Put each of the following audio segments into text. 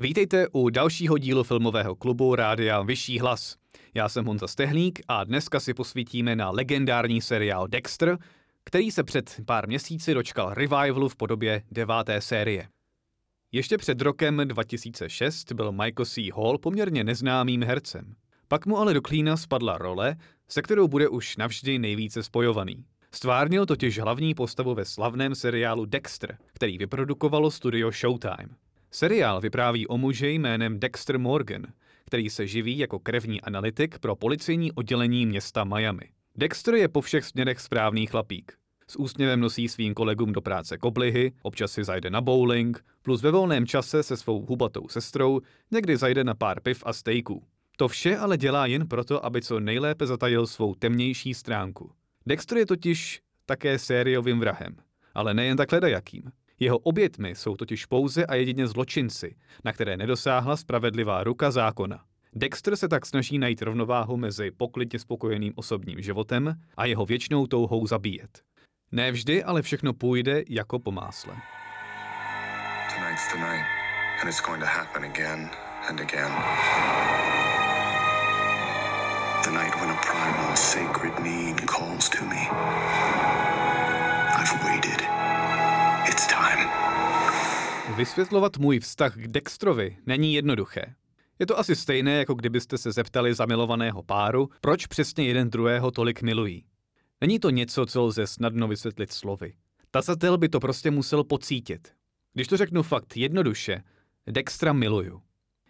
Vítejte u dalšího dílu filmového klubu Rádia Vyšší hlas. Já jsem Honza Stehlík a dneska si posvítíme na legendární seriál Dexter, který se před pár měsíci dočkal revivalu v podobě deváté série. Ještě před rokem 2006 byl Michael C. Hall poměrně neznámým hercem. Pak mu ale do klína spadla role, se kterou bude už navždy nejvíce spojovaný. Stvárnil totiž hlavní postavu ve slavném seriálu Dexter, který vyprodukovalo studio Showtime. Seriál vypráví o muži jménem Dexter Morgan, který se živí jako krevní analytik pro policejní oddělení města Miami. Dexter je po všech směrech správný chlapík. S úsměvem nosí svým kolegům do práce koblihy, občas si zajde na bowling, plus ve volném čase se svou hubatou sestrou někdy zajde na pár piv a stejků. To vše ale dělá jen proto, aby co nejlépe zatajil svou temnější stránku. Dexter je totiž také sériovým vrahem, ale nejen takhle dajakým. Jeho obětmi jsou totiž pouze a jedině zločinci, na které nedosáhla spravedlivá ruka zákona. Dexter se tak snaží najít rovnováhu mezi poklidně spokojeným osobním životem a jeho věčnou touhou zabíjet. Ne vždy, ale všechno půjde jako po másle. The night when a primal sacred need calls to me. Vysvětlovat můj vztah k Dextrovi není jednoduché. Je to asi stejné, jako kdybyste se zeptali zamilovaného páru, proč přesně jeden druhého tolik milují. Není to něco, co lze snadno vysvětlit slovy. Tazatel by to prostě musel pocítit. Když to řeknu fakt jednoduše, Dextra miluju.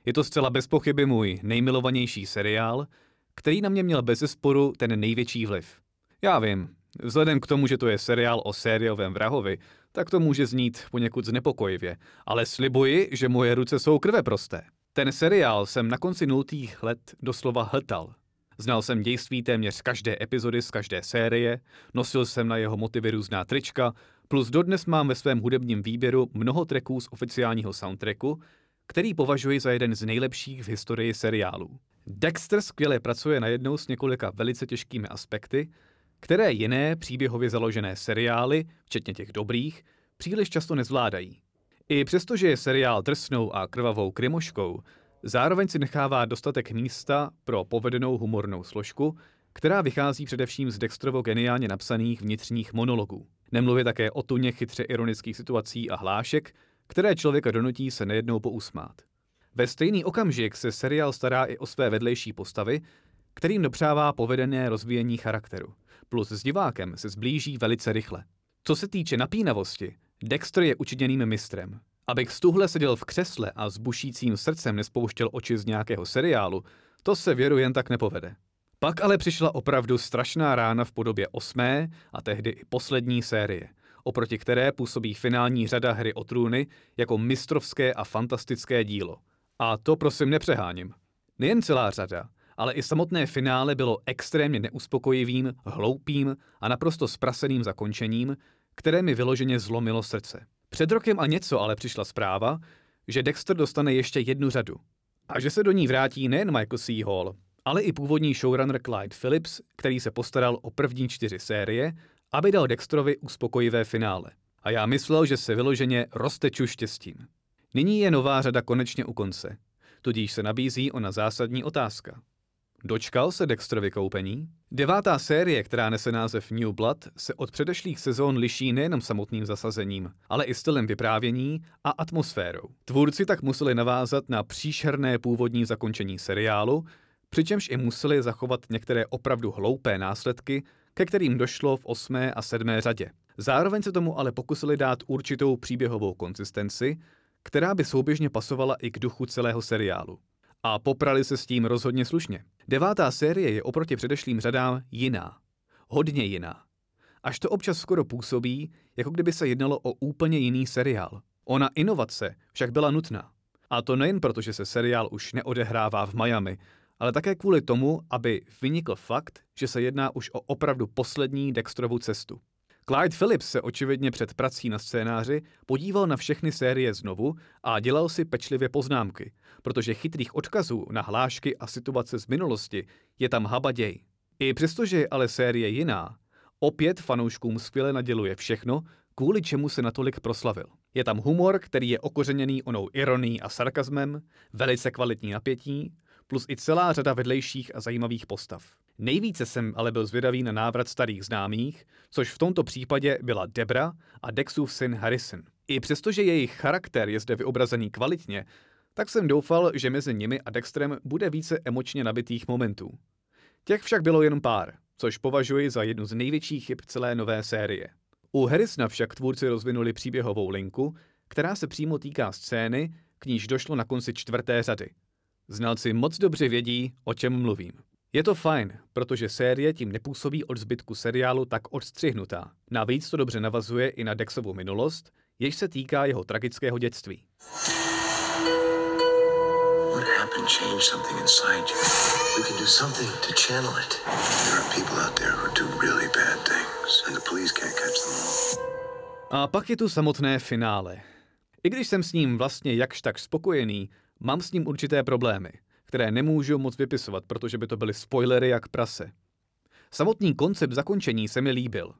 Je to zcela bez pochyby můj nejmilovanější seriál, který na mě měl bez zesporu ten největší vliv. Já vím, vzhledem k tomu, že to je seriál o sériovém vrahovi, tak to může znít poněkud znepokojivě, ale slibuji, že moje ruce jsou krveprosté. Ten seriál jsem na konci nultých let doslova hltal. Znal jsem dějství téměř každé epizody z každé série, nosil jsem na jeho motivy různá trička, plus dodnes mám ve svém hudebním výběru mnoho tracků z oficiálního soundtracku, který považuji za jeden z nejlepších v historii seriálů. Dexter skvěle pracuje najednou s několika velice těžkými aspekty, které jiné příběhově založené seriály, včetně těch dobrých, příliš často nezvládají. I přestože je seriál drsnou a krvavou krymoškou, zároveň si nechává dostatek místa pro povedenou humornou složku, která vychází především z Dextrovo geniálně napsaných vnitřních monologů. Nemluvě také o tuně chytře ironických situací a hlášek, které člověka donutí se nejednou pousmát. Ve stejný okamžik se seriál stará i o své vedlejší postavy, kterým dopřává povedené rozvíjení charakteru. Plus s divákem se zblíží velice rychle. Co se týče napínavosti, Dexter je učiněným mistrem. Abych stuhle seděl v křesle a s bušícím srdcem nespouštěl oči z nějakého seriálu, to se věru jen tak nepovede. Pak ale přišla opravdu strašná rána v podobě osmé a tehdy i poslední série, oproti které působí finální řada hry o trůny jako mistrovské a fantastické dílo. A to prosím nepřeháním. Nejen celá řada, ale i samotné finále bylo extrémně neuspokojivým, hloupým a naprosto spraseným zakončením, které mi vyloženě zlomilo srdce. Před rokem a něco ale přišla zpráva, že Dexter dostane ještě jednu řadu. A že se do ní vrátí nejen Michael C. Hall, ale i původní showrunner Clyde Phillips, který se postaral o první čtyři série, aby dal Dexterovi uspokojivé finále. A já myslel, že se vyloženě rozteču štěstím. Nyní je nová řada konečně u konce, tudíž se nabízí ona zásadní otázka. Dočkal se Dexter vykoupení? Devátá série, která nese název New Blood, se od předešlých sezón liší nejenom samotným zasazením, ale i stylem vyprávění a atmosférou. Tvůrci tak museli navázat na příšerné původní zakončení seriálu, přičemž i museli zachovat některé opravdu hloupé následky, ke kterým došlo v osmé a sedmé řadě. Zároveň se tomu ale pokusili dát určitou příběhovou konsistenci, která by souběžně pasovala i k duchu celého seriálu. A poprali se s tím rozhodně slušně. Devátá série je oproti předešlým řadám jiná. Hodně jiná. Až to občas skoro působí, jako kdyby se jednalo o úplně jiný seriál. Ona inovace však byla nutná. A to nejen proto, že se seriál už neodehrává v Miami, ale také kvůli tomu, aby vynikl fakt, že se jedná už o opravdu poslední Dextrovu cestu. Clyde Phillips se očividně před prací na scénáři podíval na všechny série znovu a dělal si pečlivě poznámky, protože chytrých odkazů na hlášky a situace z minulosti je tam habaděj. I přestože je ale série jiná, opět fanouškům skvěle naděluje všechno, kvůli čemu se natolik proslavil. Je tam humor, který je okořeněný onou ironií a sarkazmem, velice kvalitní napětí, plus i celá řada vedlejších a zajímavých postav. Nejvíce jsem ale byl zvědavý na návrat starých známých, což v tomto případě byla Debra a Dexův syn Harrison. I přestože jejich charakter je zde vyobrazený kvalitně, tak jsem doufal, že mezi nimi a Dextrem bude více emočně nabitých momentů. Těch však bylo jen pár, což považuji za jednu z největších chyb celé nové série. U Harrisona však tvůrci rozvinuli příběhovou linku, která se přímo týká scény, k níž došlo na konci čtvrté řady. Znalci moc dobře vědí, o čem mluvím. Je to fajn, protože série tím nepůsobí od zbytku seriálu tak odstřihnutá. Navíc to dobře navazuje i na Dexovu minulost, jež se týká jeho tragického dětství. and change something inside you. We can do something to channel it. There are people out there who do really bad things, and the police can't catch them all. A pak je tu samotné finále. I když jsem s ním vlastně jakž tak spokojený, mám s ním určité problémy, které nemůžu moc vypisovat, protože by to byly spoilery jak prase. Samotný koncept zakončení se mi líbil.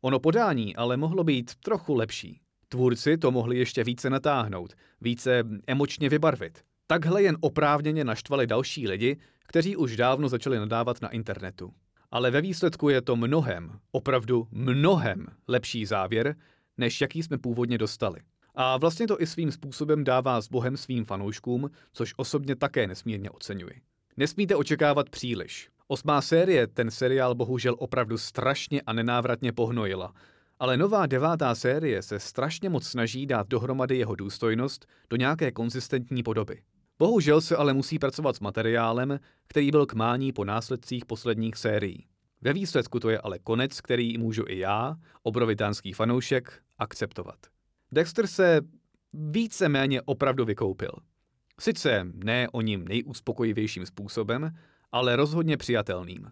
Ono podání ale mohlo být trochu lepší. Tvůrci to mohli ještě více natáhnout, více emočně vybarvit. Takhle jen oprávněně naštvali další lidi, kteří už dávno začali nadávat na internetu. Ale ve výsledku je to mnohem, opravdu mnohem lepší závěr, než jaký jsme původně dostali. A vlastně to i svým způsobem dává s Bohem svým fanouškům, což osobně také nesmírně oceňuji. Nesmíte očekávat příliš. Osmá série ten seriál bohužel opravdu strašně a nenávratně pohnojila, ale nová devátá série se strašně moc snaží dát dohromady jeho důstojnost do nějaké konzistentní podoby. Bohužel se ale musí pracovat s materiálem, který byl k mání po následcích posledních sérií. Ve výsledku to je ale konec, který můžu i já, obrovitánský fanoušek, akceptovat. Dexter se více-méně opravdu vykoupil. Sice ne o ním nejuspokojivějším způsobem, ale rozhodně přijatelným.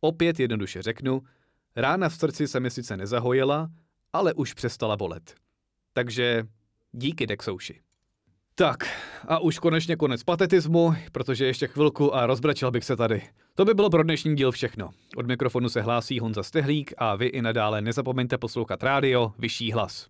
Opět jednoduše řeknu, rána v srdci se mi sice nezahojila, ale už přestala bolet. Takže díky Dexouši. Tak, a už konečně konec patetismu, protože ještě chvilku a rozbračil bych se tady. To by bylo pro dnešní díl všechno. Od mikrofonu se hlásí Honza Stehlík a vy i nadále nezapomeňte poslouchat rádio Vyšší hlas.